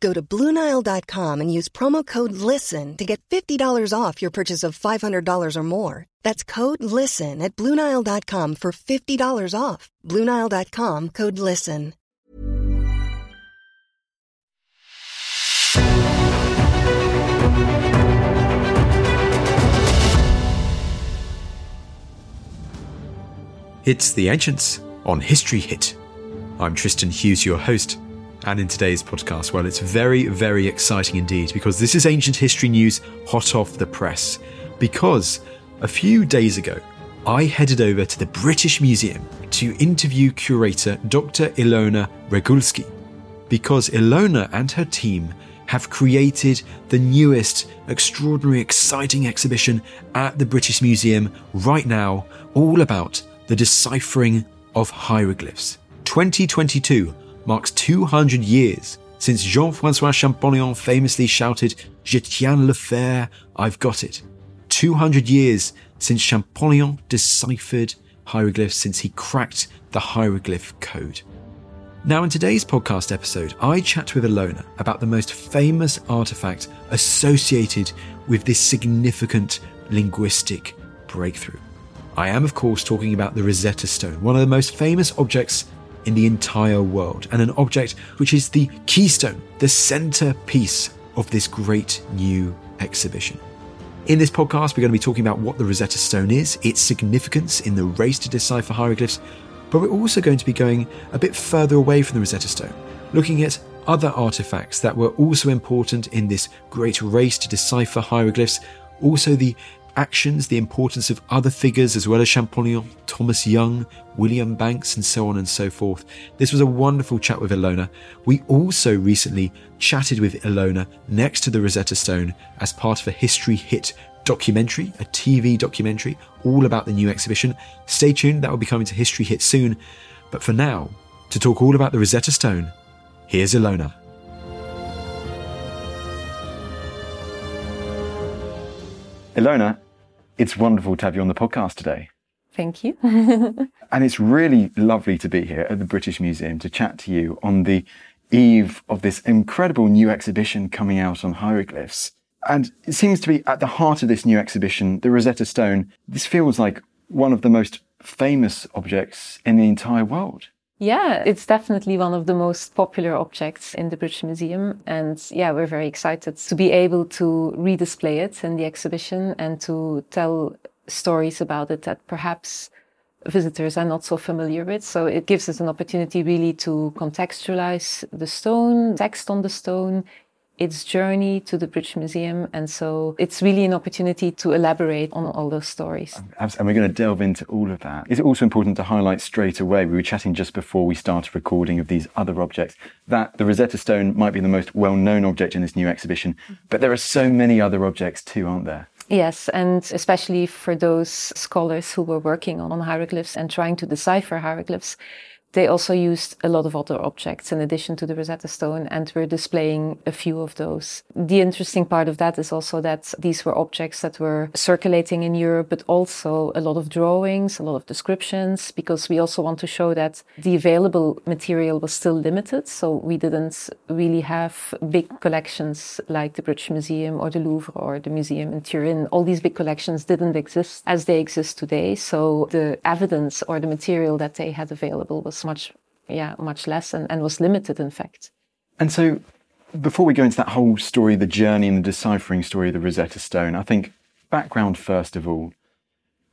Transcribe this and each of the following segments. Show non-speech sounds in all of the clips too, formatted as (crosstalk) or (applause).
Go to Bluenile.com and use promo code LISTEN to get $50 off your purchase of $500 or more. That's code LISTEN at Bluenile.com for $50 off. Bluenile.com code LISTEN. It's The Ancients on History Hit. I'm Tristan Hughes, your host. And in today's podcast, well, it's very, very exciting indeed because this is ancient history news hot off the press. Because a few days ago, I headed over to the British Museum to interview curator Dr. Ilona Regulski. Because Ilona and her team have created the newest, extraordinary, exciting exhibition at the British Museum right now, all about the deciphering of hieroglyphs. 2022 marks 200 years since Jean Francois Champollion famously shouted, Je tiens le fer, I've got it. 200 years since Champollion deciphered hieroglyphs, since he cracked the hieroglyph code. Now, in today's podcast episode, I chat with Ilona about the most famous artifact associated with this significant linguistic breakthrough. I am, of course, talking about the Rosetta Stone, one of the most famous objects in the entire world, and an object which is the keystone, the centerpiece of this great new exhibition. In this podcast, we're going to be talking about what the Rosetta Stone is, its significance in the race to decipher hieroglyphs, but we're also going to be going a bit further away from the Rosetta Stone, looking at other artifacts that were also important in this great race to decipher hieroglyphs, also the actions, the importance of other figures as well as Champollion, Thomas Young, William Bankes, and so on and so forth. This was a wonderful chat with Ilona. We also recently chatted with Ilona next to the Rosetta Stone as part of a history hit documentary, a TV documentary, all about the new exhibition. Stay tuned, that will be coming to History Hit soon. But for now, to talk all about the Rosetta Stone, here's Ilona. Ilona, it's wonderful to have you on the podcast today. Thank you. (laughs) and it's really lovely to be here at the British Museum to chat to you on the eve of this incredible new exhibition coming out on hieroglyphs. And it seems to be at the heart of this new exhibition, the Rosetta Stone. This feels like one of the most famous objects in the entire world. Yeah, it's definitely one of the most popular objects in the British Museum. And yeah, we're very excited to be able to redisplay it in the exhibition and to tell stories about it that perhaps visitors are not so familiar with. So it gives us an opportunity really to contextualize the stone, text on the stone, its journey to the British Museum. And so it's really an opportunity to elaborate on all those stories. Um, and we're going to delve into all of that. It's also important to highlight straight away? We were chatting just before we started recording of these other objects that the Rosetta Stone might be the most well known object in this new exhibition, mm-hmm. but there are so many other objects too, aren't there? Yes, and especially for those scholars who were working on hieroglyphs and trying to decipher hieroglyphs, they also used a lot of other objects in addition to the Rosetta Stone, and we're displaying a few of those. The interesting part of that is also that these were objects that were circulating in Europe, but also a lot of drawings, a lot of descriptions, because we also want to show that the available material was still limited. So we didn't really have big collections like the British Museum or the Louvre or the museum in Turin. All these big collections didn't exist as they exist today. So the evidence or the material that they had available was much, yeah, much less and, and was limited, in fact. And so, before we go into that whole story, the journey and the deciphering story of the Rosetta Stone, I think background first of all.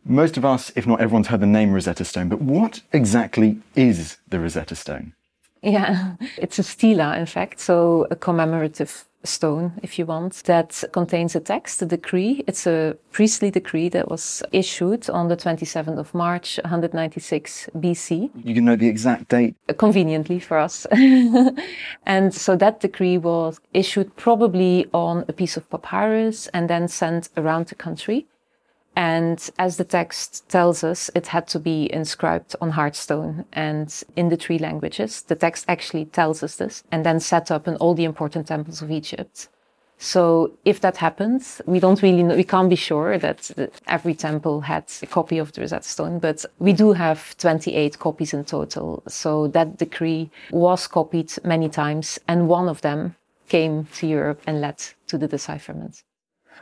Most of us, if not everyone's heard the name Rosetta Stone, but what exactly is the Rosetta Stone? Yeah, (laughs) it's a stela, in fact, so a commemorative stone, if you want, that contains a text, a decree. It's a priestly decree that was issued on the 27th of March, 196 BC. You can know the exact date? Uh, conveniently for us. (laughs) and so that decree was issued probably on a piece of papyrus and then sent around the country. And as the text tells us, it had to be inscribed on hard stone and in the three languages. The text actually tells us this and then set up in all the important temples of Egypt. So if that happens, we don't really know, we can't be sure that every temple had a copy of the Rosetta Stone, but we do have 28 copies in total. So that decree was copied many times and one of them came to Europe and led to the decipherment.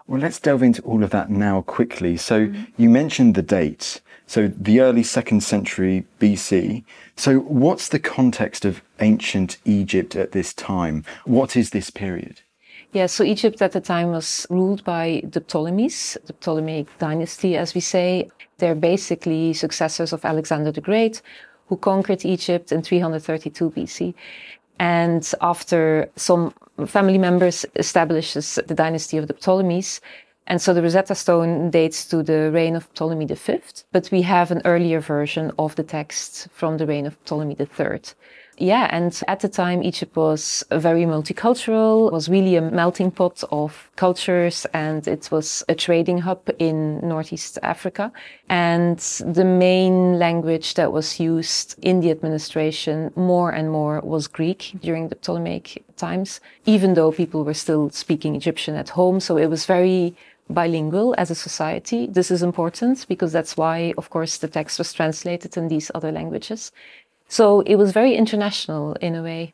Well, let's delve into all of that now quickly. So mm-hmm. you mentioned the date. So the early second century BC. So what's the context of ancient Egypt at this time? What is this period? Yeah, so Egypt at the time was ruled by the Ptolemies, the Ptolemaic dynasty, as we say. They're basically successors of Alexander the Great, who conquered Egypt in 332 BC. And after some family members establishes the dynasty of the Ptolemies. And so the Rosetta Stone dates to the reign of Ptolemy V, but we have an earlier version of the text from the reign of Ptolemy III. Yeah, and at the time, Egypt was very multicultural, was really a melting pot of cultures, and it was a trading hub in Northeast Africa. And the main language that was used in the administration more and more was Greek during the Ptolemaic times, even though people were still speaking Egyptian at home. So it was very bilingual as a society. This is important because that's why, of course, the text was translated in these other languages. So it was very international in a way.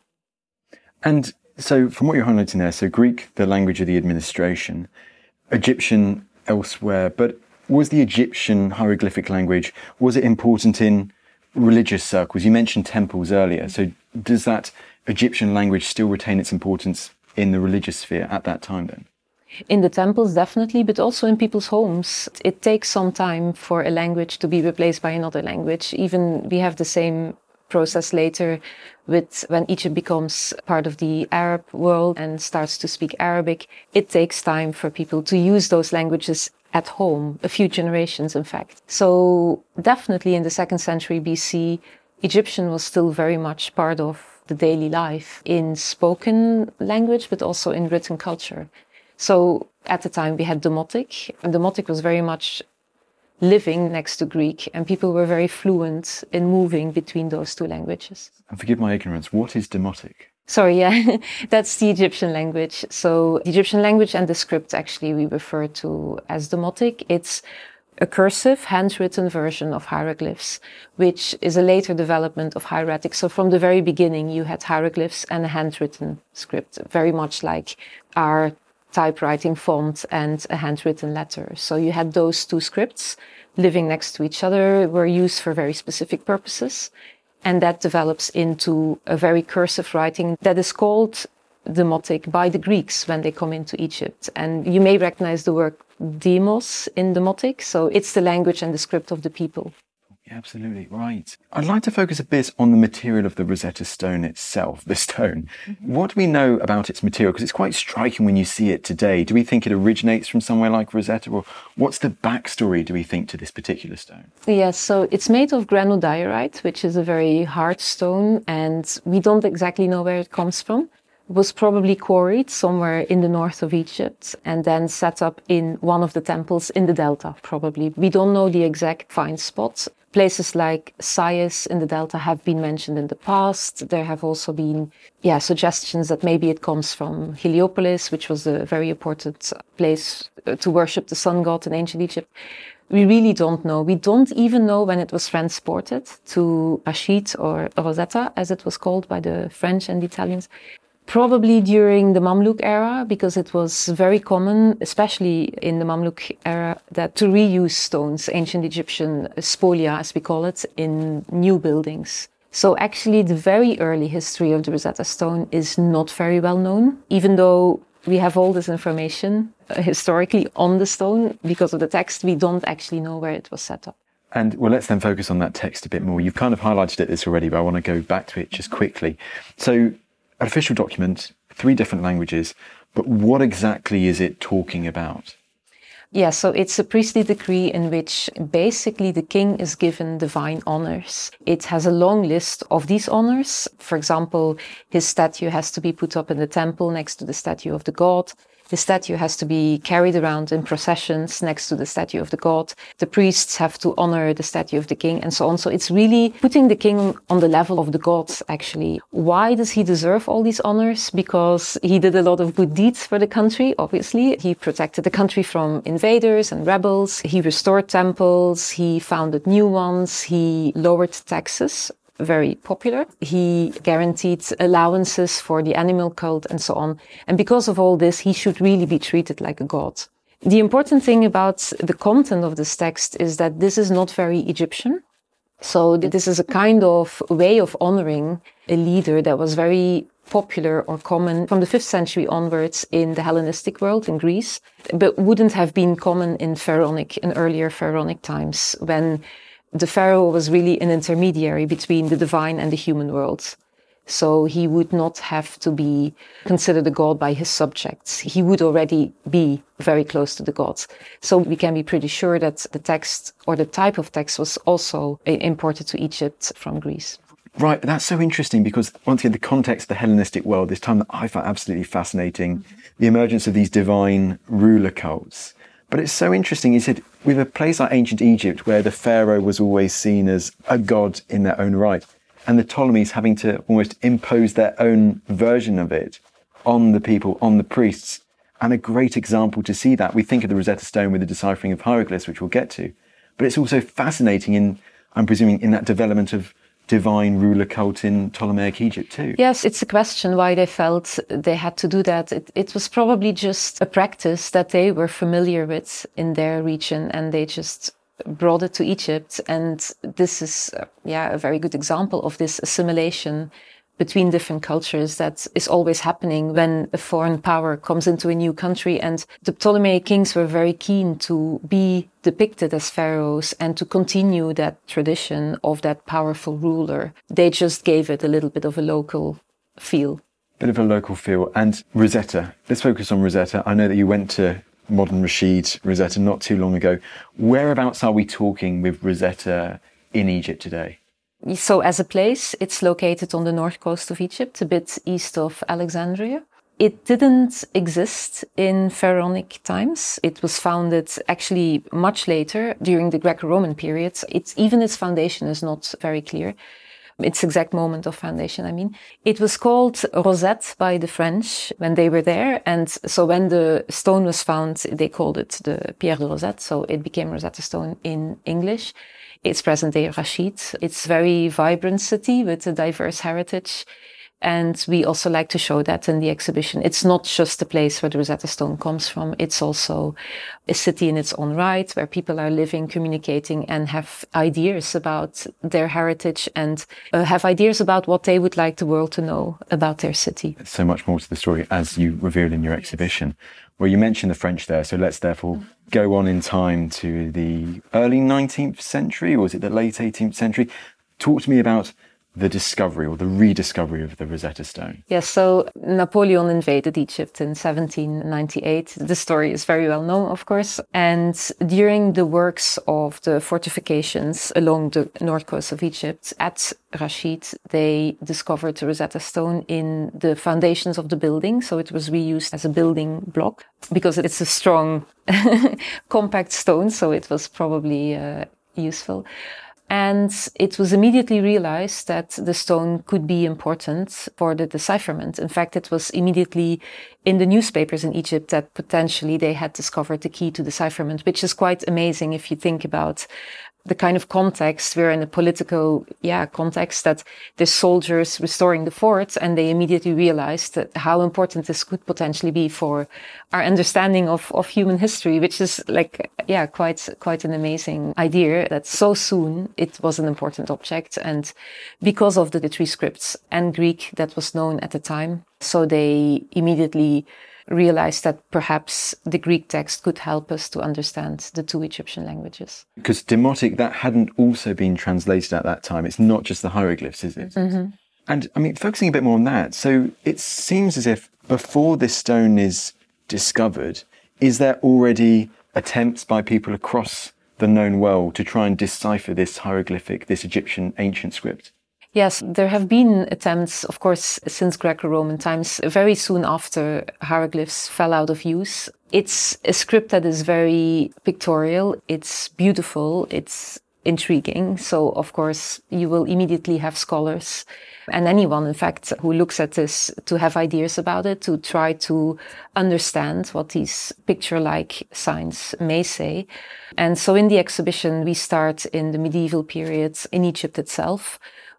And so, from what you're highlighting there, so Greek, the language of the administration, Egyptian elsewhere, but was the Egyptian hieroglyphic language, was it important in religious circles? You mentioned temples earlier. So, does that Egyptian language still retain its importance in the religious sphere at that time then? In the temples, definitely, but also in people's homes. It takes some time for a language to be replaced by another language. Even we have the same process later with when Egypt becomes part of the Arab world and starts to speak Arabic, it takes time for people to use those languages at home, a few generations, in fact. So definitely in the second century BC, Egyptian was still very much part of the daily life in spoken language, but also in written culture. So at the time we had Demotic, and Demotic was very much living next to Greek, and people were very fluent in moving between those two languages. And forgive my ignorance, what is Demotic? Sorry, yeah, (laughs) that's the Egyptian language. So the Egyptian language and the script actually we refer to as Demotic. It's a cursive handwritten version of hieroglyphs, which is a later development of hieratic. So from the very beginning, you had hieroglyphs and a handwritten script, very much like our typewriting font and a handwritten letter. So you had those two scripts living next to each other, were used for very specific purposes. And that develops into a very cursive writing that is called Demotic by the Greeks when they come into Egypt. And you may recognize the word demos in Demotic. So it's the language and the script of the people. Yeah, absolutely right. I'd like to focus a bit on the material of the Rosetta Stone itself, the stone. Mm-hmm. What do we know about its material? Because it's quite striking when you see it today. Do we think it originates from somewhere like Rosetta, or what's the backstory, do we think, to this particular stone? Yes, so it's made of granodiorite, which is a very hard stone, and we don't exactly know where it comes from was probably quarried somewhere in the north of Egypt and then set up in one of the temples in the delta, probably. We don't know the exact find spot. Places like Sais in the Delta have been mentioned in the past. There have also been, yeah, suggestions that maybe it comes from Heliopolis, which was a very important place uh, to worship the sun god in ancient Egypt. We really don't know. We don't even know when it was transported to Rashid or Rosetta, as it was called by the French and Italians probably during the Mamluk era, because it was very common, especially in the Mamluk era, that to reuse stones, ancient Egyptian spolia, as we call it, in new buildings. So actually, the very early history of the Rosetta Stone is not very well known, even though we have all this information uh, historically on the stone because of the text. We don't actually know where it was set up. And well, let's then focus on that text a bit more. You've kind of highlighted it this already, but I want to go back to it just quickly. So, official document, three different languages, but what exactly is it talking about? Yeah, so it's a priestly decree in which basically the king is given divine honors. It has a long list of these honors. For example, his statue has to be put up in the temple next to the statue of the god. The statue has to be carried around in processions next to the statue of the god. The priests have to honor the statue of the king and so on. So it's really putting the king on the level of the gods, actually. Why does he deserve all these honors? Because he did a lot of good deeds for the country, obviously. He protected the country from invaders and rebels. He restored temples. He founded new ones. He lowered taxes very popular. He guaranteed allowances for the animal cult and so on. And because of all this, he should really be treated like a god. The important thing about the content of this text is that this is not very Egyptian. So this is a kind of way of honoring a leader that was very popular or common from the 5th century onwards in the Hellenistic world in Greece, but wouldn't have been common in pharaonic, in earlier pharaonic times when the pharaoh was really an intermediary between the divine and the human worlds. So he would not have to be considered a god by his subjects. He would already be very close to the gods. So we can be pretty sure that the text or the type of text was also imported to Egypt from Greece. Right, that's so interesting because once again, the context of the Hellenistic world, this time that I find absolutely fascinating, mm-hmm. the emergence of these divine ruler cults. But it's so interesting. He said, with a place like ancient Egypt, where the pharaoh was always seen as a god in their own right, and the Ptolemies having to almost impose their own version of it on the people, on the priests, and a great example to see that. We think of the Rosetta Stone with the deciphering of hieroglyphs, which we'll get to, but it's also fascinating in, I'm presuming, in that development of divine ruler cult in Ptolemaic Egypt too. Yes, it's a question why they felt they had to do that. It, it, was probably just a practice that they were familiar with in their region and they just brought it to Egypt. And this is, uh, yeah, a very good example of this assimilation between different cultures that is always happening when a foreign power comes into a new country. And the Ptolemaic kings were very keen to be depicted as pharaohs and to continue that tradition of that powerful ruler. They just gave it a little bit of a local feel. Bit of a local feel. And Rosetta, let's focus on Rosetta. I know that you went to modern Rashid Rosetta not too long ago. Whereabouts are we talking with Rosetta in Egypt today? So, as a place, it's located on the north coast of Egypt, a bit east of Alexandria. It didn't exist in pharaonic times. It was founded actually much later during the Greco-Roman period. It's even its foundation is not very clear. Its exact moment of foundation, I mean. It was called Rosette by the French when they were there. And so when the stone was found, they called it the Pierre de Rosette. So it became Rosetta Stone in English. It's present day Rashid. It's very vibrant city with a diverse heritage. And we also like to show that in the exhibition. It's not just the place where the Rosetta Stone comes from. It's also a city in its own right where people are living, communicating and have ideas about their heritage and uh, have ideas about what they would like the world to know about their city. There's so much more to the story as you revealed in your exhibition. Well, you mentioned the French there. So let's therefore mm-hmm. go on in time to the early 19th century, or was it the late 18th century? Talk to me about the discovery or the rediscovery of the Rosetta Stone? Yes, so Napoleon invaded Egypt in 1798. The story is very well known, of course. And during the works of the fortifications along the north coast of Egypt at Rashid, they discovered the Rosetta Stone in the foundations of the building. So it was reused as a building block because it's a strong, (laughs) compact stone. So it was probably uh, useful. And it was immediately realized that the stone could be important for the decipherment. In fact, it was immediately in the newspapers in Egypt that potentially they had discovered the key to decipherment, which is quite amazing if you think about the kind of context we're in a political yeah context that the soldiers restoring the fort and they immediately realized that how important this could potentially be for our understanding of, of human history which is like yeah quite quite an amazing idea that so soon it was an important object. And because of the, the three scripts and greek that was known at the time so they immediately realized that perhaps the Greek text could help us to understand the two Egyptian languages. Because Demotic, that hadn't also been translated at that time. It's not just the hieroglyphs, is it? Mm-hmm. And I mean, focusing a bit more on that, so it seems as if before this stone is discovered, is there already attempts by people across the known world to try and decipher this hieroglyphic, this Egyptian ancient script? Yes, there have been attempts, of course, since Greco Roman times, very soon after hieroglyphs fell out of use. It's a script that is very pictorial, it's beautiful, it's intriguing. So, of course, you will immediately have scholars and anyone, in fact, who looks at this to have ideas about it, to try to understand what these picture like signs may say. And so in the exhibition, we start in the medieval period in Egypt itself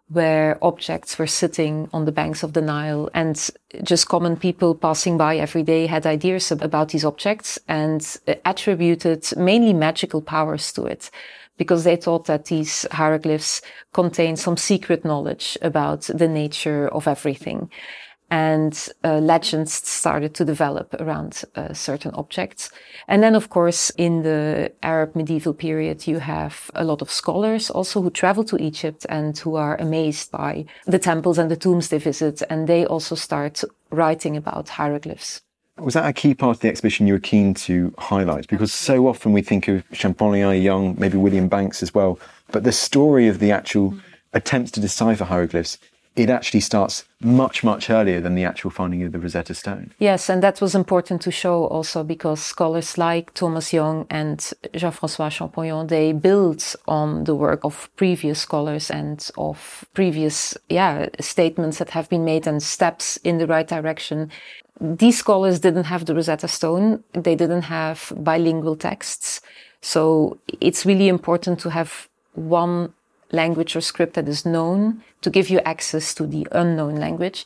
where objects were sitting on the banks of the Nile and just common people passing by every day had ideas about these objects and uh, attributed mainly magical powers to it because they thought that these hieroglyphs contained some secret knowledge about the nature of everything. And uh, legends started to develop around uh, certain objects. And then, of course, in the Arab medieval period, you have a lot of scholars also who travel to Egypt and who are amazed by the temples and the tombs they visit. And they also start writing about hieroglyphs. Was that a key part of the exhibition you were keen to highlight? Because so often we think of Champollion, Young, maybe William Bankes as well, but the story of the actual attempts to decipher hieroglyphs it actually starts much, much earlier than the actual finding of the Rosetta Stone. Yes, and that was important to show also because scholars like Thomas Young and Jean-François Champollion, they built on the work of previous scholars and of previous, yeah, statements that have been made and steps in the right direction these scholars didn't have the Rosetta Stone. They didn't have bilingual texts. So it's really important to have one language or script that is known to give you access to the unknown language.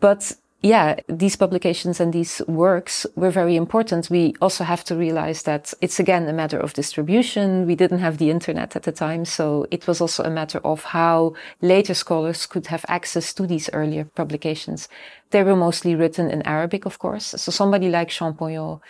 But yeah, these publications and these works were very important. We also have to realize that it's again a matter of distribution. We didn't have the internet at the time. So it was also a matter of how later scholars could have access to these earlier publications. They were mostly written in Arabic, of course. So somebody like Champollion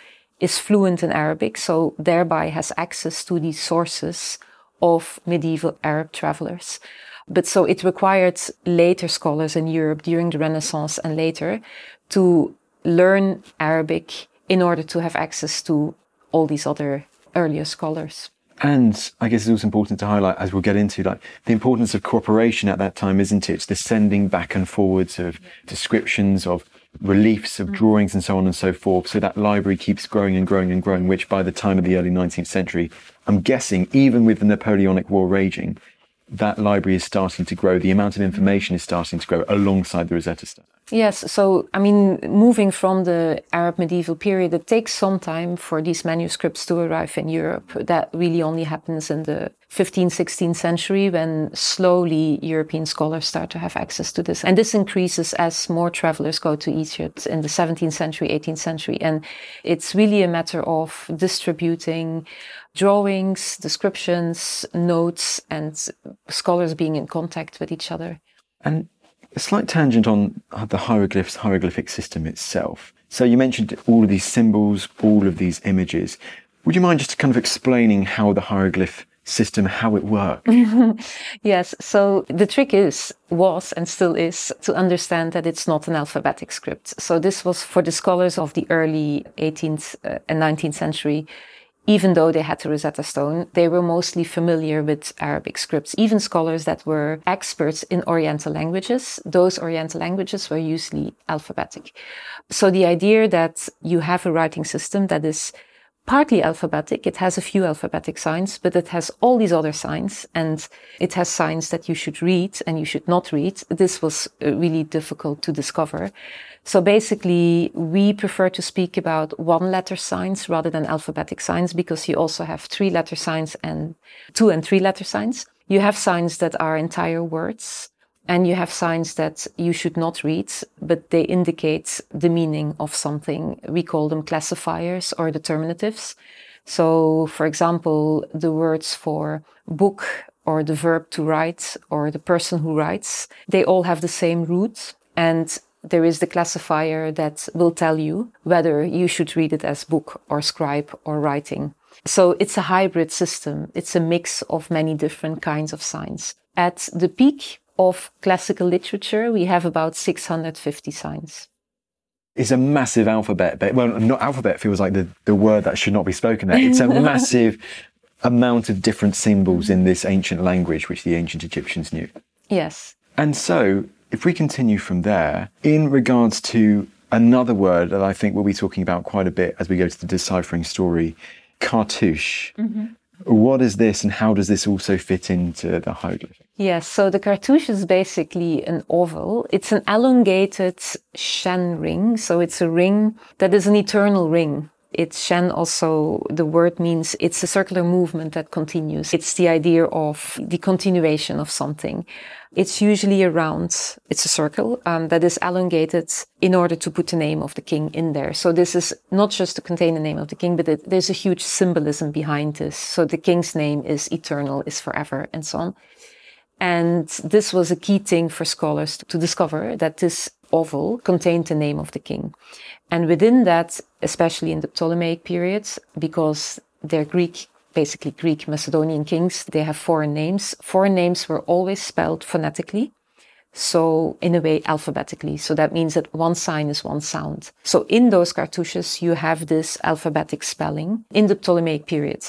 is fluent in Arabic. So thereby has access to these sources of medieval Arab travelers. But so it required later scholars in Europe during the Renaissance and later to learn Arabic in order to have access to all these other earlier scholars. And I guess it's also important to highlight, as we'll get into, like the importance of cooperation at that time, isn't it? It's the sending back and forwards of descriptions of reliefs of mm. drawings and so on and so forth. So that library keeps growing and growing and growing, which by the time of the early 19th century, I'm guessing, even with the Napoleonic War raging, that library is starting to grow. The amount of information is starting to grow alongside the Rosetta Stone. Yes, so I mean, moving from the Arab medieval period, it takes some time for these manuscripts to arrive in Europe. That really only happens in the 15th, 16th century when slowly European scholars start to have access to this. And this increases as more travelers go to Egypt in the 17th century, 18th century. And it's really a matter of distributing drawings, descriptions, notes, and scholars being in contact with each other. And a slight tangent on the hieroglyphs, hieroglyphic system itself. So you mentioned all of these symbols, all of these images. Would you mind just kind of explaining how the hieroglyph system, how it works? (laughs) yes. So the trick is, was and still is to understand that it's not an alphabetic script. So this was for the scholars of the early 18th uh, and 19th century even though they had the Rosetta Stone, they were mostly familiar with Arabic scripts. Even scholars that were experts in Oriental languages, those Oriental languages were usually alphabetic. So the idea that you have a writing system that is partly alphabetic. It has a few alphabetic signs, but it has all these other signs and it has signs that you should read and you should not read. This was uh, really difficult to discover. So basically, we prefer to speak about one letter signs rather than alphabetic signs because you also have three letter signs and two and three letter signs. You have signs that are entire words and you have signs that you should not read, but they indicate the meaning of something. We call them classifiers or determinatives. So, for example, the words for book or the verb to write or the person who writes, they all have the same root. And there is the classifier that will tell you whether you should read it as book or scribe or writing. So it's a hybrid system. It's a mix of many different kinds of signs. At the peak of classical literature, we have about 650 signs. It's a massive alphabet, but well, not alphabet feels like the, the word that should not be spoken there. It's a (laughs) massive amount of different symbols in this ancient language, which the ancient Egyptians knew. Yes. And so, if we continue from there, in regards to another word that I think we'll be talking about quite a bit as we go to the deciphering story, cartouche. Mm-hmm. What is this and how does this also fit into the hieroglyphic? Yes, so the cartouche is basically an oval. It's an elongated Shen ring. So it's a ring that is an eternal ring. It's Shen also, the word means it's a circular movement that continues. It's the idea of the continuation of something. It's usually around, it's a circle um, that is elongated in order to put the name of the king in there. So this is not just to contain the name of the king, but it, there's a huge symbolism behind this. So the king's name is eternal, is forever, and so on. And this was a key thing for scholars to discover that this oval contained the name of the king. And within that, especially in the Ptolemaic periods, because they're Greek, basically Greek Macedonian kings, they have foreign names. Foreign names were always spelled phonetically. So in a way, alphabetically. So that means that one sign is one sound. So in those cartouches, you have this alphabetic spelling in the Ptolemaic period,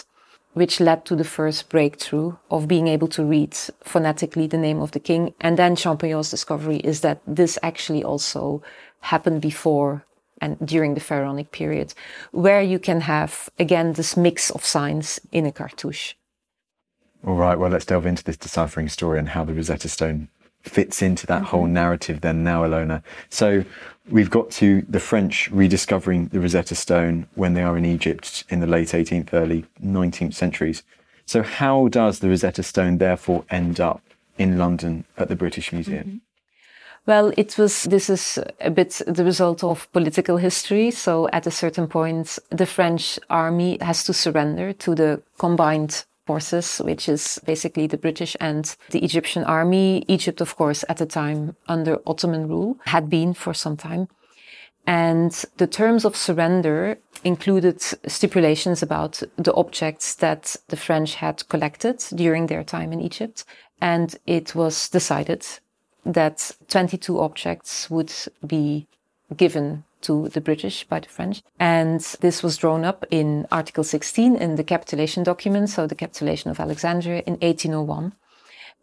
which led to the first breakthrough of being able to read phonetically the name of the king. And then Champollion's discovery is that this actually also happened before and during the pharaonic period, where you can have, again, this mix of signs in a cartouche. All right, well, let's delve into this deciphering story and how the Rosetta Stone fits into that mm-hmm. whole narrative then now, Ilona. So we've got to the French rediscovering the Rosetta Stone when they are in Egypt in the late 18th, early 19th centuries. So how does the Rosetta Stone therefore end up in London at the British Museum? Mm-hmm. Well, it was, this is a bit the result of political history. So at a certain point, the French army has to surrender to the combined forces, which is basically the British and the Egyptian army. Egypt, of course, at the time under Ottoman rule had been for some time. And the terms of surrender included stipulations about the objects that the French had collected during their time in Egypt. And it was decided that 22 objects would be given to the British by the French. And this was drawn up in Article 16 in the capitulation document, so the capitulation of Alexandria in 1801.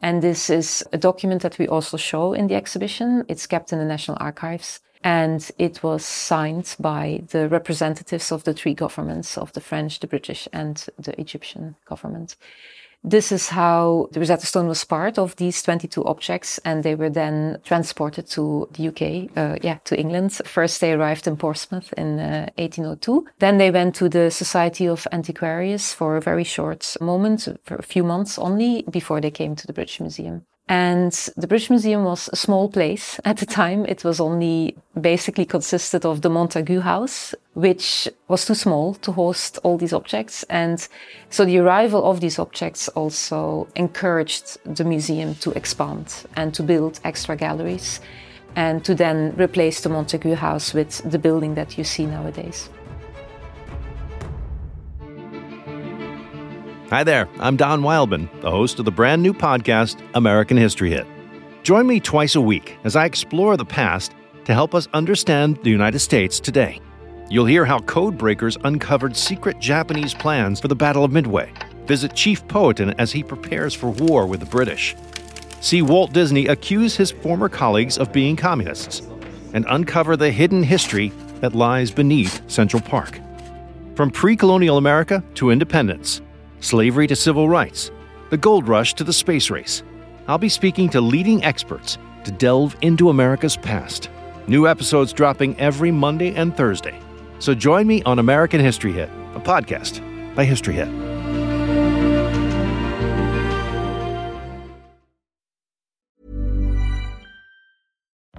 And this is a document that we also show in the exhibition. It's kept in the National Archives. And it was signed by the representatives of the three governments of the French, the British, and the Egyptian government. This is how the Rosetta Stone was part of these 22 objects, and they were then transported to the UK, uh, yeah, to England. First, they arrived in Portsmouth in uh, 1802. Then they went to the Society of Antiquaries for a very short moment, for a few months only, before they came to the British Museum. And the British Museum was a small place at the time. It was only basically consisted of the Montagu House, which was too small to host all these objects. And so the arrival of these objects also encouraged the museum to expand and to build extra galleries and to then replace the Montagu House with the building that you see nowadays. Hi there, I'm Don Wildman, the host of the brand new podcast, American History Hit. Join me twice a week as I explore the past to help us understand the United States today. You'll hear how code breakers uncovered secret Japanese plans for the Battle of Midway, visit Chief Powhatan as he prepares for war with the British, see Walt Disney accuse his former colleagues of being communists, and uncover the hidden history that lies beneath Central Park. From pre colonial America to independence, slavery to civil rights, the gold rush to the space race. I'll be speaking to leading experts to delve into America's past. New episodes dropping every Monday and Thursday. So join me on American History Hit, a podcast by History Hit.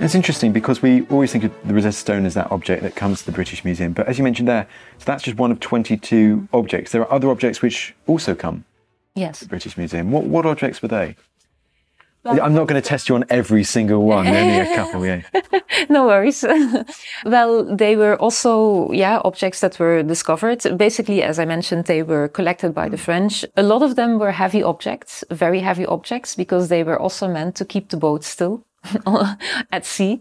It's interesting because we always think of the Rosetta Stone as that object that comes to the British Museum, but as you mentioned there, so that's just one of 22 objects. There are other objects which also come Yes. to the British Museum. What, what objects were they? I'm not going to test you on every single one, (laughs) only a couple, yeah. (laughs) no worries. (laughs) well, they were also, yeah, objects that were discovered. Basically, as I mentioned, they were collected by the hmm. French. A lot of them were heavy objects, very heavy objects, because they were also meant to keep the boat still. (laughs) at sea.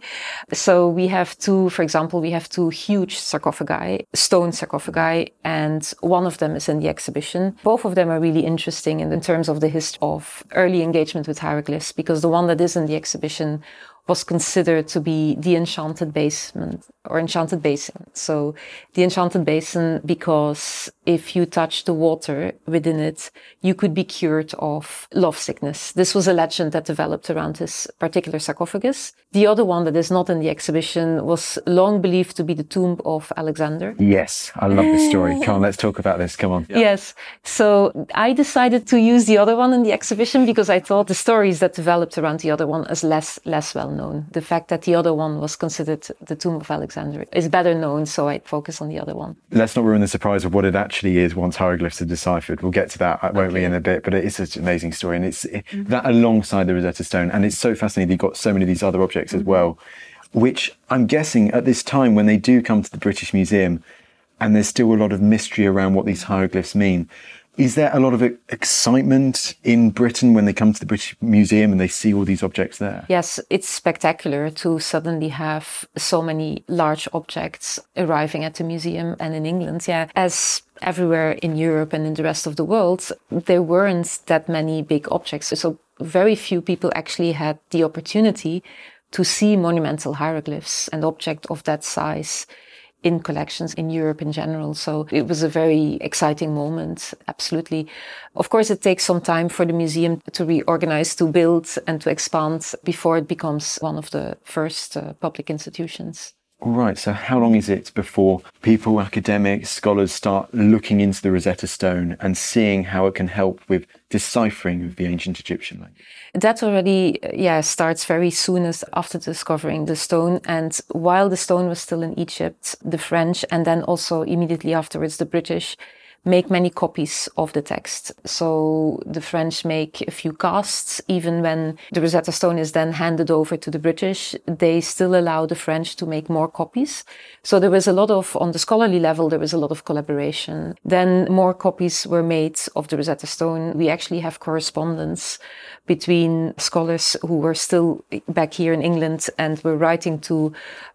So we have two, for example, we have two huge sarcophagi, stone sarcophagi, and one of them is in the exhibition. Both of them are really interesting in, in terms of the history of early engagement with hieroglyphs, because the one that is in the exhibition was considered to be the enchanted basement or enchanted basin. So the enchanted basin, because if you touch the water within it, you could be cured of love sickness. This was a legend that developed around this particular sarcophagus. The other one that is not in the exhibition was long believed to be the tomb of Alexander. Yes, I love this story. Come on, let's talk about this. Come on. Yes. So I decided to use the other one in the exhibition because I thought the stories that developed around the other one is less, less well known. The fact that the other one was considered the tomb of Alexander is better known, so I focus on the other one. Let's not ruin the surprise of what it actually is once hieroglyphs are deciphered. We'll get to that, won't we, in a bit? But it is such an amazing story. And it's mm-hmm. that alongside the Rosetta Stone. And it's so fascinating. You've got so many of these other objects mm-hmm. as well, which I'm guessing at this time when they do come to the British Museum, and there's still a lot of mystery around what these hieroglyphs mean. Is there a lot of excitement in Britain when they come to the British Museum and they see all these objects there? Yes, it's spectacular to suddenly have so many large objects arriving at the museum and in England. Yeah, as everywhere in Europe and in the rest of the world, there weren't that many big objects. So very few people actually had the opportunity to see monumental hieroglyphs and objects of that size in collections in Europe in general. So it was a very exciting moment. Absolutely. Of course, it takes some time for the museum to reorganize, to build and to expand before it becomes one of the first uh, public institutions. All right. So, how long is it before people, academics, scholars start looking into the Rosetta Stone and seeing how it can help with deciphering of the ancient Egyptian language? That already, yeah, starts very soon as after discovering the stone. And while the stone was still in Egypt, the French and then also immediately afterwards the British make many copies of the text. So the French make a few casts, even when the Rosetta Stone is then handed over to the British, they still allow the French to make more copies. So there was a lot of, on the scholarly level, there was a lot of collaboration. Then more copies were made of the Rosetta Stone. We actually have correspondence between scholars who were still back here in England and were writing to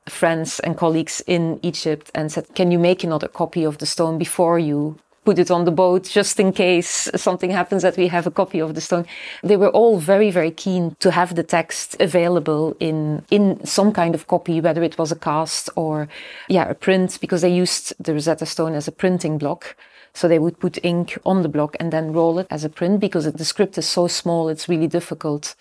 friends and colleagues in Egypt and said, can you make another copy of the stone before you put it on the boat just in case something happens that we have a copy of the stone. They were all very, very keen to have the text available in, in some kind of copy, whether it was a cast or, yeah, a print, because they used the Rosetta Stone as a printing block. So they would put ink on the block and then roll it as a print because the script is so small, it's really difficult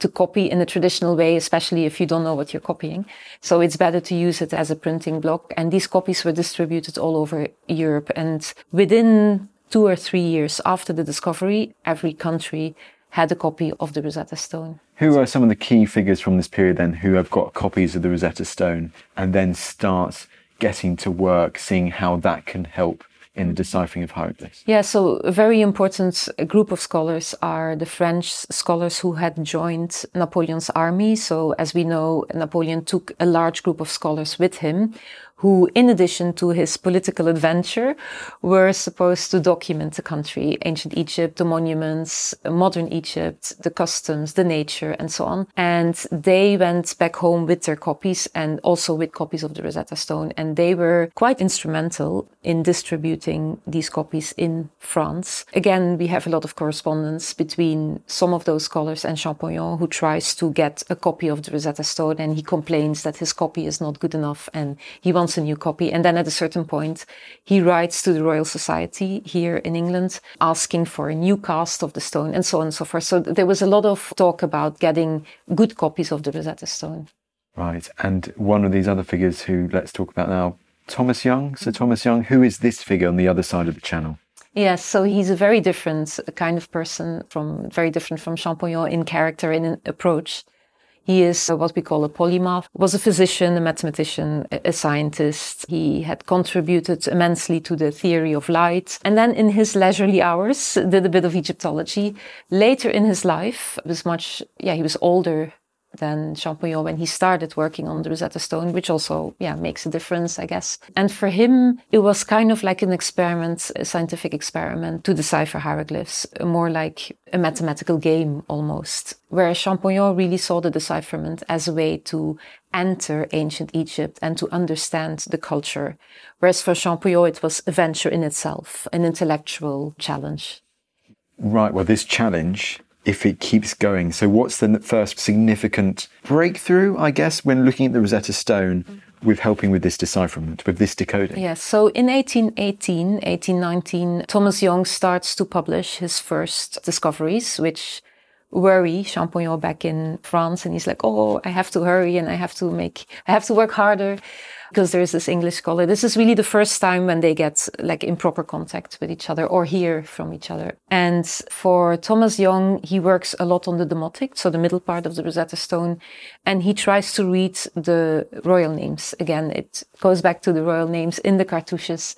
to copy in a traditional way, especially if you don't know what you're copying. So it's better to use it as a printing block. And these copies were distributed all over Europe. And within two or three years after the discovery, every country had a copy of the Rosetta Stone. Who are some of the key figures from this period then who have got copies of the Rosetta Stone and then starts getting to work, seeing how that can help in the deciphering of hieroglyphs? Yeah, so a very important group of scholars are the French scholars who had joined Napoleon's army. So, as we know, Napoleon took a large group of scholars with him who, in addition to his political adventure, were supposed to document the country, ancient Egypt, the monuments, modern Egypt, the customs, the nature, and so on. And they went back home with their copies and also with copies of the Rosetta Stone. And they were quite instrumental in distributing these copies in France. Again, we have a lot of correspondence between some of those scholars and Champollion, who tries to get a copy of the Rosetta Stone and he complains that his copy is not good enough and he wants a new copy. And then at a certain point, he writes to the Royal Society here in England asking for a new cast of the stone and so on and so forth. So there was a lot of talk about getting good copies of the Rosetta Stone. Right. And one of these other figures who let's talk about now, Thomas Young. So Thomas Young, who is this figure on the other side of the channel? Yes, so he's a very different kind of person from very different from Champollion in character in approach. He is what we call a polymath, was a physician, a mathematician, a scientist. He had contributed immensely to the theory of light. And then in his leisurely hours, did a bit of Egyptology. Later in his life, was much, yeah, he was older than Champollion when he started working on the Rosetta Stone, which also, yeah, makes a difference, I guess. And for him, it was kind of like an experiment, a scientific experiment to decipher hieroglyphs, more like a mathematical game almost, where Champollion really saw the decipherment as a way to enter ancient Egypt and to understand the culture. Whereas for Champollion, it was a venture in itself, an intellectual challenge. Right. Well, this challenge if it keeps going. So, what's the first significant breakthrough, I guess, when looking at the Rosetta Stone mm. with helping with this decipherment, with this decoding? Yes. So, in 1818, 1819, Thomas Young starts to publish his first discoveries, which worry Champollion back in France. And he's like, oh, I have to hurry and I have to make, I have to work harder because there's this English scholar. This is really the first time when they get like in proper contact with each other or hear from each other. And for Thomas Young, he works a lot on the demotic, so the middle part of the Rosetta Stone, and he tries to read the royal names. Again, it goes back to the royal names in the cartouches,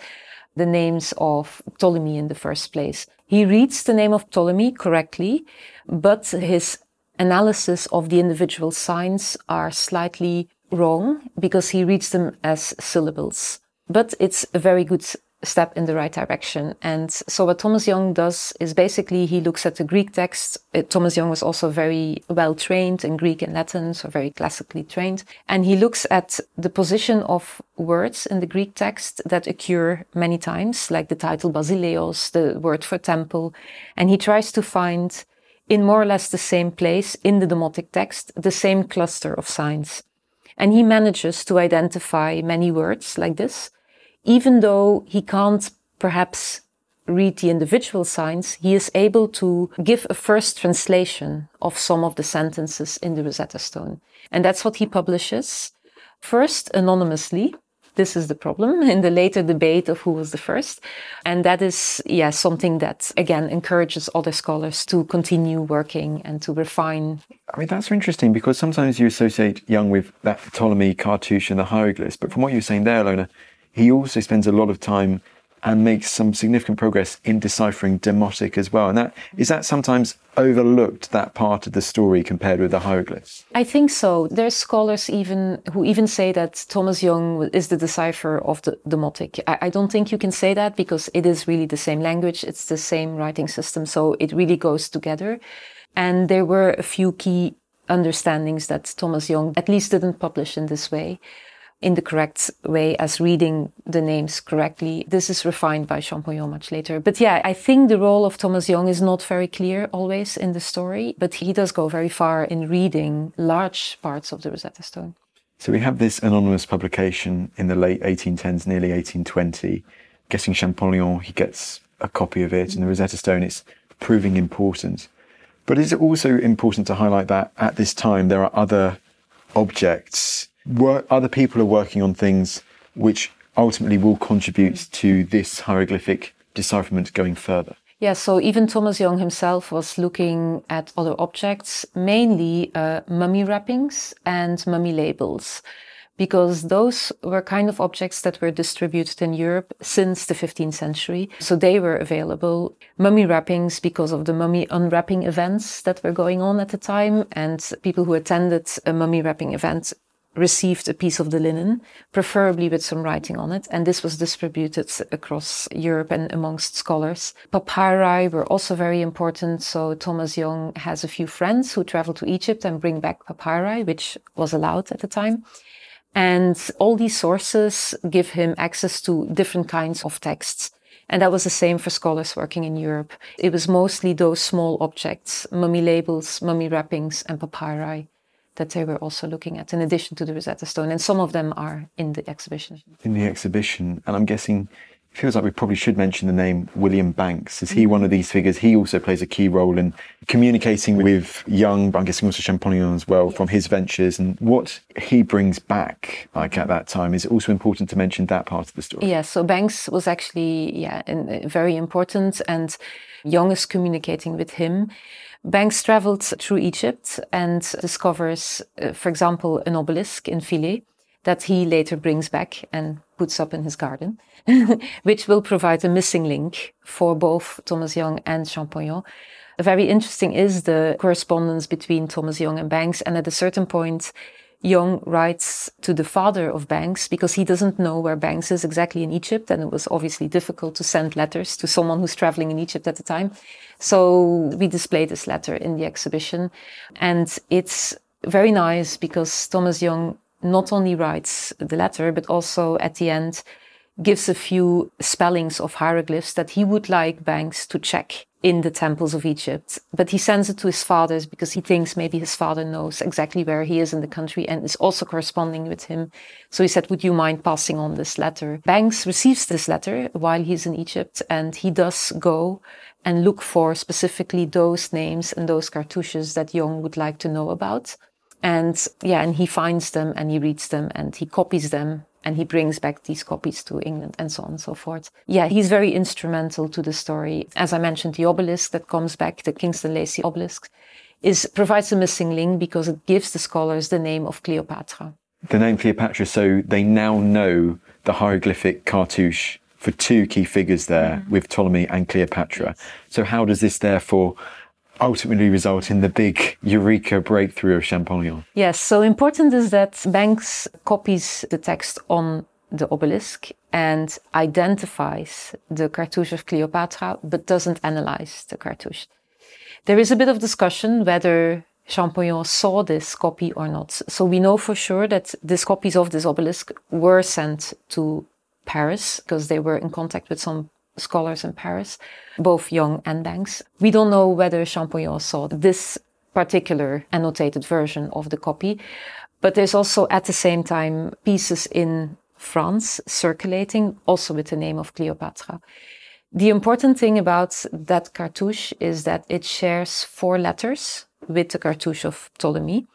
the names of Ptolemy in the first place. He reads the name of Ptolemy correctly, but his analysis of the individual signs are slightly wrong because he reads them as syllables. But it's a very good step in the right direction. And so what Thomas Young does is basically he looks at the Greek text. Uh, Thomas Young was also very well trained in Greek and Latin, so very classically trained. And he looks at the position of words in the Greek text that occur many times, like the title Basileos, the word for temple. And he tries to find in more or less the same place in the Demotic text, the same cluster of signs. And he manages to identify many words like this. Even though he can't perhaps read the individual signs, he is able to give a first translation of some of the sentences in the Rosetta Stone. And that's what he publishes. First, anonymously, this is the problem (laughs) in the later debate of who was the first. And that is, yeah, something that again encourages other scholars to continue working and to refine. I mean, that's interesting because sometimes you associate Young with that Ptolemy cartouche and the hieroglyphs. But from what you're saying there, Ilona, he also spends a lot of time and makes some significant progress in deciphering demotic as well. And that is that sometimes overlooked that part of the story compared with the hieroglyphs? I think so. There's scholars even who even say that Thomas Young is the decipherer of the demotic. I, I don't think you can say that because it is really the same language, it's the same writing system, so it really goes together. And there were a few key understandings that Thomas Young at least didn't publish in this way in the correct way as reading the names correctly. This is refined by Champollion much later. But yeah, I think the role of Thomas Young is not very clear always in the story, but he does go very far in reading large parts of the Rosetta Stone. So we have this anonymous publication in the late 1810s, nearly 1820. Guessing Champollion, he gets a copy of it, and the Rosetta Stone, is proving important. But is it also important to highlight that at this time there are other objects work, other people are working on things which ultimately will contribute to this hieroglyphic decipherment going further. Yeah, so even Thomas Young himself was looking at other objects, mainly uh, mummy wrappings and mummy labels. because those were kind of objects that were distributed in Europe since the 15th century. So they were available. Mummy wrappings because of the mummy unwrapping events that were going on at the time. And people who attended a mummy wrapping event received a piece of the linen, preferably with some writing on it, and this was distributed across Europe and amongst scholars. Papyri were also very important, so Thomas Young has a few friends who travel to Egypt and bring back papyri, which was allowed at the time. And all these sources give him access to different kinds of texts. And that was the same for scholars working in Europe. It was mostly those small objects, mummy labels, mummy wrappings, and papyri that they were also looking at in addition to the Rosetta Stone. And some of them are in the exhibition. In the exhibition. And I'm guessing it feels like we probably should mention the name William Bankes. Is he one of these figures? He also plays a key role in communicating with Young, but I'm guessing also Champollion as well, from his ventures and what he brings back. Like at that time, is it also important to mention that part of the story? Yeah. So Bankes was actually yeah in, very important, and Young is communicating with him. Bankes traveled through Egypt and discovers, uh, for example, an obelisk in Philae that he later brings back and puts up in his garden, (laughs) which will provide a missing link for both Thomas Young and Champollion. Very interesting is the correspondence between Thomas Young and Bankes. And at a certain point, Young writes to the father of Bankes because he doesn't know where Bankes is exactly in Egypt. And it was obviously difficult to send letters to someone who's traveling in Egypt at the time. So we display this letter in the exhibition. And it's very nice because Thomas Young not only writes the letter, but also at the end gives a few spellings of hieroglyphs that he would like Bankes to check in the temples of Egypt. But he sends it to his father's because he thinks maybe his father knows exactly where he is in the country and is also corresponding with him. So he said, Would you mind passing on this letter? Bankes receives this letter while he's in Egypt and he does go and look for specifically those names and those cartouches that Young would like to know about. And yeah, and he finds them and he reads them and he copies them and he brings back these copies to England and so on and so forth. Yeah, he's very instrumental to the story. As I mentioned, the obelisk that comes back, the Kingston Lacy obelisk, is provides a missing link because it gives the scholars the name of Cleopatra. The name Cleopatra, so they now know the hieroglyphic cartouche for two key figures there mm. with Ptolemy and Cleopatra. Yes. So how does this therefore ultimately result in the big eureka breakthrough of Champollion. Yes, so important is that Bankes copies the text on the obelisk and identifies the cartouche of Cleopatra, but doesn't analyze the cartouche. There is a bit of discussion whether Champollion saw this copy or not. So we know for sure that these copies of this obelisk were sent to Paris because they were in contact with some scholars in Paris, both Young and Bankes. We don't know whether Champollion saw this particular annotated version of the copy, but there's also at the same time pieces in France circulating, also with the name of Cleopatra. The important thing about that cartouche is that it shares four letters with the cartouche of Ptolemy.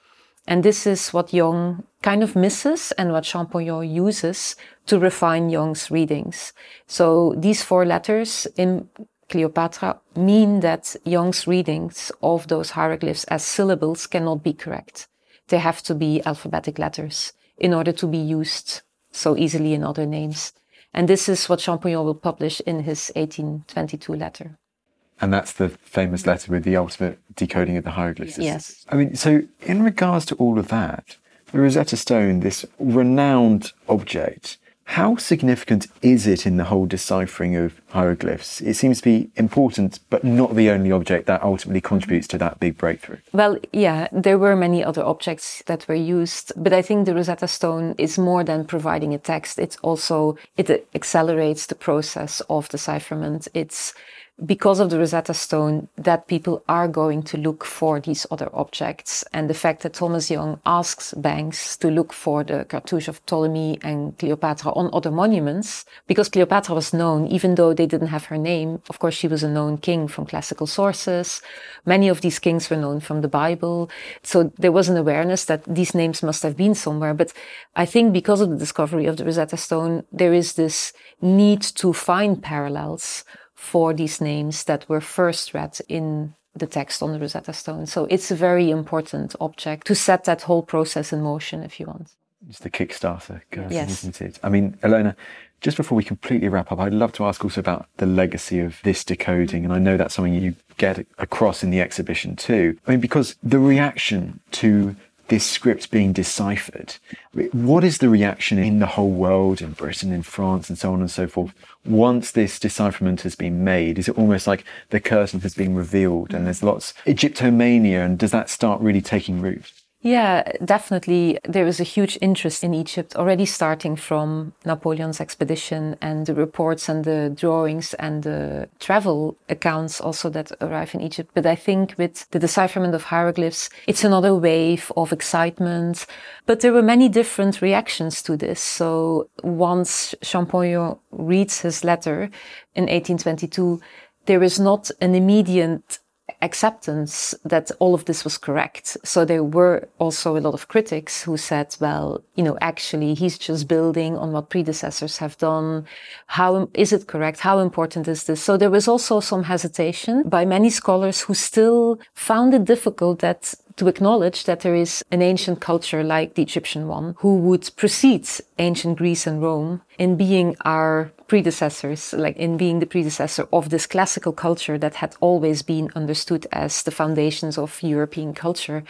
And this is what Young kind of misses and what Champollion uses to refine Young's readings. So these four letters in Cleopatra mean that Young's readings of those hieroglyphs as syllables cannot be correct. They have to be alphabetic letters in order to be used so easily in other names. And this is what Champollion will publish in his 1822 letter. And that's the famous letter with the ultimate decoding of the hieroglyphs. Yes. I mean, so in regards to all of that, the Rosetta Stone, this renowned object, how significant is it in the whole deciphering of hieroglyphs? It seems to be important, but not the only object that ultimately contributes to that big breakthrough. Well, yeah, there were many other objects that were used, but I think the Rosetta Stone is more than providing a text. It's also, it accelerates the process of decipherment. It's because of the Rosetta Stone that people are going to look for these other objects. And the fact that Thomas Young asks Bankes to look for the cartouche of Ptolemy and Cleopatra on other monuments, because Cleopatra was known, even though they didn't have her name. Of course, she was a known king from classical sources. Many of these kings were known from the Bible. So there was an awareness that these names must have been somewhere. But I think because of the discovery of the Rosetta Stone, there is this need to find parallels for these names that were first read in the text on the Rosetta Stone. So it's a very important object to set that whole process in motion, if you want. It's the Kickstarter, Yes. isn't it? I mean, Ilona, just before we completely wrap up, I'd love to ask also about the legacy of this decoding. And I know that's something you get across in the exhibition too. I mean, because the reaction to this script being deciphered, what is the reaction in the whole world, in Britain, in France, and so on and so forth, once this decipherment has been made? Is it almost like the curtain has been revealed and there's lots Egyptomania, and does that start really taking root? Yeah, definitely. There was a huge interest in Egypt already starting from Napoleon's expedition and the reports and the drawings and the travel accounts also that arrive in Egypt. But I think with the decipherment of hieroglyphs, it's another wave of excitement. But there were many different reactions to this. So once Champollion reads his letter in 1822, there is not an immediate acceptance that all of this was correct. So there were also a lot of critics who said, well, you know, actually he's just building on what predecessors have done. How is it correct? How important is this? So there was also some hesitation by many scholars who still found it difficult that to acknowledge that there is an ancient culture like the Egyptian one who would precede ancient Greece and Rome in being our predecessors, like in being the predecessor of this classical culture that had always been understood as the foundations of European culture.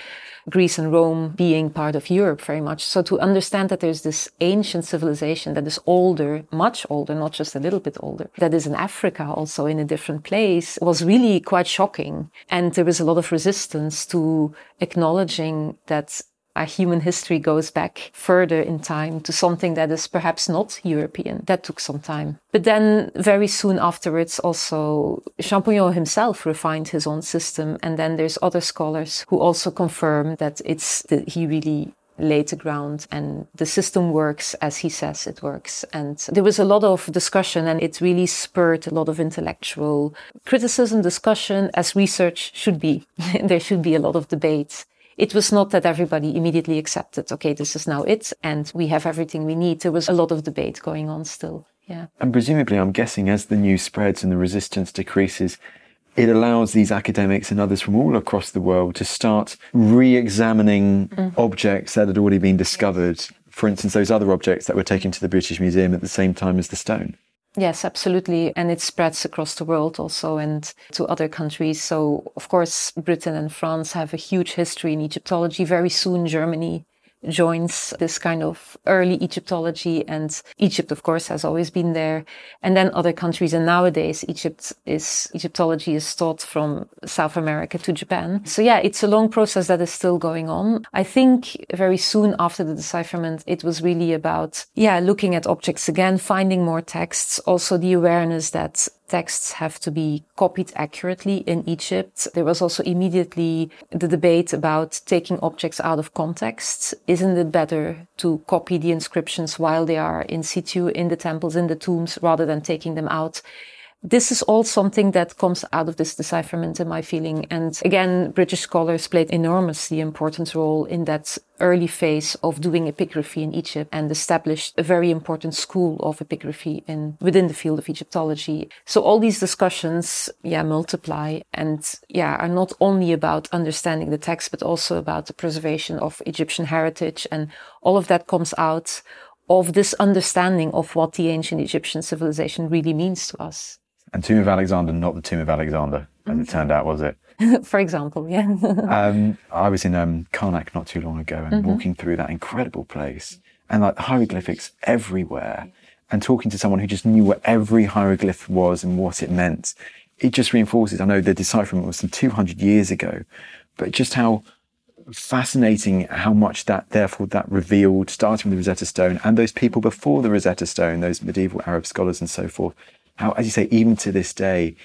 Greece and Rome being part of Europe very much. So to understand that there's this ancient civilization that is older, much older, not just a little bit older, that is in Africa also in a different place was really quite shocking. And there was a lot of resistance to acknowledging that our human history goes back further in time to something that is perhaps not European. That took some time. But then very soon afterwards, also Champollion himself refined his own system. And then there's other scholars who also confirm that it's he really laid the ground and the system works as he says it works. And there was a lot of discussion and it really spurred a lot of intellectual criticism, discussion as research should be. (laughs) there should be a lot of debate it was not that everybody immediately accepted, okay, this is now it, and we have everything we need. There was a lot of debate going on still. Yeah. And presumably, I'm guessing as the news spreads and the resistance decreases, it allows these academics and others from all across the world to start re examining mm. objects that had already been discovered. For instance, those other objects that were taken to the British Museum at the same time as the stone. Yes, absolutely. And it spreads across the world also and to other countries. So, of course, Britain and France have a huge history in Egyptology. Very soon, Germany joins this kind of early Egyptology and Egypt, of course, has always been there. And then other countries. And nowadays, Egypt is, Egyptology is taught from South America to Japan. So yeah, it's a long process that is still going on. I think very soon after the decipherment, it was really about, yeah, looking at objects again, finding more texts, also the awareness that texts have to be copied accurately in Egypt. There was also immediately the debate about taking objects out of context. Isn't it better to copy the inscriptions while they are in situ in the temples, in the tombs, rather than taking them out? This is all something that comes out of this decipherment in my feeling. And again, British scholars played enormously important role in that early phase of doing epigraphy in Egypt and established a very important school of epigraphy in within the field of Egyptology. So all these discussions, yeah, multiply and yeah, are not only about understanding the text, but also about the preservation of Egyptian heritage. And all of that comes out of this understanding of what the ancient Egyptian civilization really means to us. And Tomb of Alexander, not the Tomb of Alexander, as it turned out, was it? (laughs) For example, yeah. (laughs) um, I was in um, Karnak not too long ago and mm-hmm. walking through that incredible place and like hieroglyphics everywhere and talking to someone who just knew what every hieroglyph was and what it meant. It just reinforces, I know the decipherment was some 200 years ago, but just how fascinating how much that therefore that revealed starting with the Rosetta Stone and those people before the Rosetta Stone, those medieval Arab scholars and so forth, how, as you say, even to this day,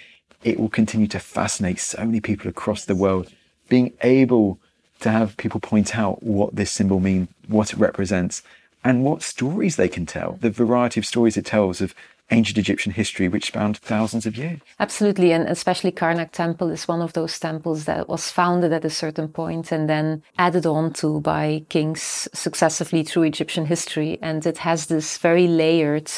it will continue to fascinate so many people across the world. Being able to have people point out what this symbol means, what it represents, and what stories they can tell, the variety of stories it tells of ancient Egyptian history, which spanned thousands of years. Absolutely, and especially Karnak Temple is one of those temples that was founded at a certain point and then added on to by kings successively through Egyptian history. And it has this very layered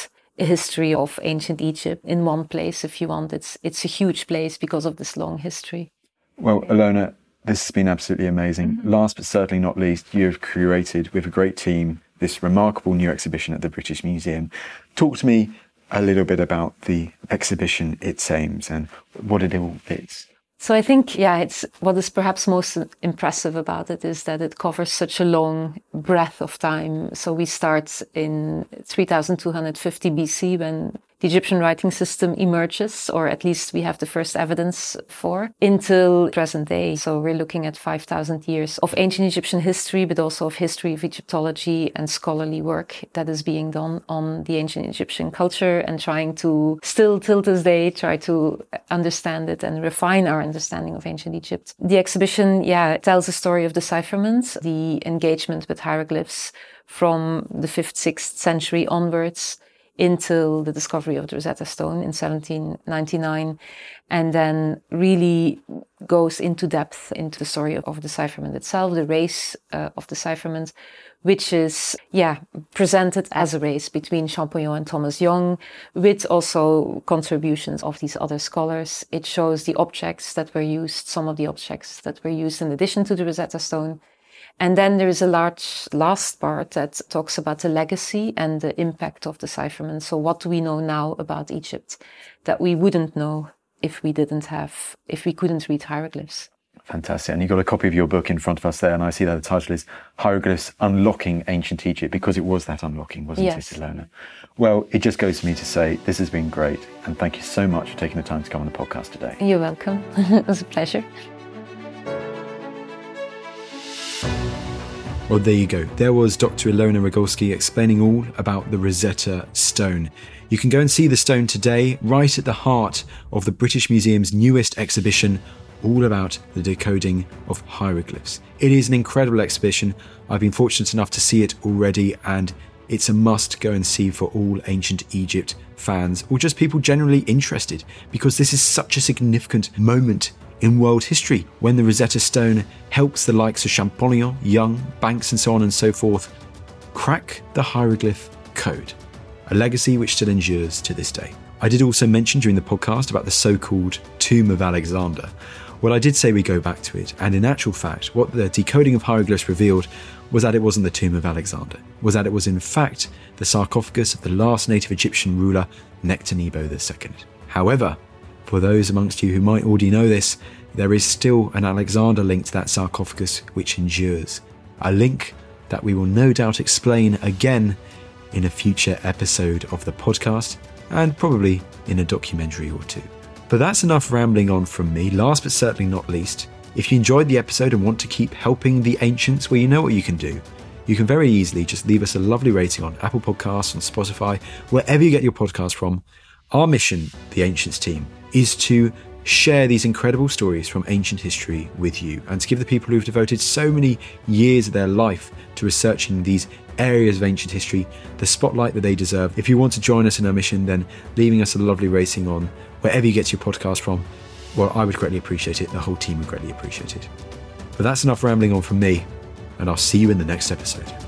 history of ancient Egypt in one place, if you want. It's, it's a huge place because of this long history. Well, Ilona, this has been absolutely amazing. Mm-hmm. Last but certainly not least, you have curated with a great team this remarkable new exhibition at the British Museum. Talk to me a little bit about the exhibition, its aims, and what it all is. So I think, yeah, it's what is perhaps most impressive about it is that it covers such a long breadth of time. So we start in 3250 BC when the Egyptian writing system emerges, or at least we have the first evidence for, until present day. So we're looking at 5,000 years of ancient Egyptian history, but also of history of Egyptology and scholarly work that is being done on the ancient Egyptian culture and trying to still, till this day, try to understand it and refine our understanding of ancient Egypt. The exhibition, yeah, tells the story of the decipherment, the engagement with hieroglyphs from the 5th, 6th century onwards until the discovery of the Rosetta Stone in 1799, and then really goes into depth into the story of the decipherment itself, the race uh, of decipherment, which is, yeah, presented as a race between Champollion and Thomas Young, with also contributions of these other scholars. It shows the objects that were used, some of the objects that were used in addition to the Rosetta Stone, and then there is a large last part that talks about the legacy and the impact of the decipherment. So what do we know now about Egypt that we wouldn't know if we didn't have, if we couldn't read hieroglyphs? Fantastic. And you've got a copy of your book in front of us there, and I see that the title is Hieroglyphs Unlocking Ancient Egypt, because it was that unlocking, wasn't yes. it, Ilona? Well, it just goes to me to say this has been great, and thank you so much for taking the time to come on the podcast today. You're welcome. (laughs) it was a pleasure. Well, there you go. There was Dr. Ilona Regulski explaining all about the Rosetta Stone. You can go and see the stone today, right at the heart of the British Museum's newest exhibition, all about the decoding of hieroglyphs. It is an incredible exhibition. I've been fortunate enough to see it already, and it's a must go and see for all ancient Egypt fans or just people generally interested because this is such a significant moment in world history when the Rosetta Stone helps the likes of Champollion, Young, Bankes, and so on and so forth crack the hieroglyph code, a legacy which still endures to this day. I did also mention during the podcast about the so called Tomb of Alexander. Well, I did say we go back to it, and in actual fact, what the decoding of hieroglyphs revealed was that it wasn't the tomb of Alexander, was that it was in fact the sarcophagus of the last native Egyptian ruler, Nectanebo II. However, for those amongst you who might already know this, there is still an Alexander link to that sarcophagus which endures. A link that we will no doubt explain again in a future episode of the podcast and probably in a documentary or two. But that's enough rambling on from me. Last but certainly not least, if you enjoyed the episode and want to keep helping the ancients, well, you know what you can do. You can very easily just leave us a lovely rating on Apple Podcasts, on Spotify, wherever you get your podcast from. Our mission, the Ancients team, is to share these incredible stories from ancient history with you and to give the people who've devoted so many years of their life to researching these areas of ancient history the spotlight that they deserve. If you want to join us in our mission, then leaving us a lovely rating on wherever you get your podcast from, well, I would greatly appreciate it. The whole team would greatly appreciate it. But that's enough rambling on from me, and I'll see you in the next episode.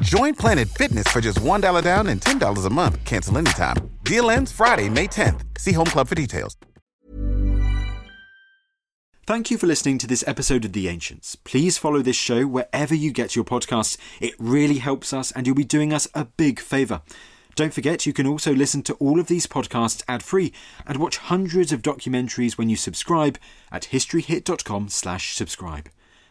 Join Planet Fitness for just $1 down and $10 a month. Cancel anytime. Deal ends Friday, May 10th. See Home Club for details. Thank you for listening to this episode of The Ancients. Please follow this show wherever you get your podcasts. It really helps us and you'll be doing us a big favour. Don't forget you can also listen to all of these podcasts ad-free and watch hundreds of documentaries when you subscribe at historyhit.com/subscribe.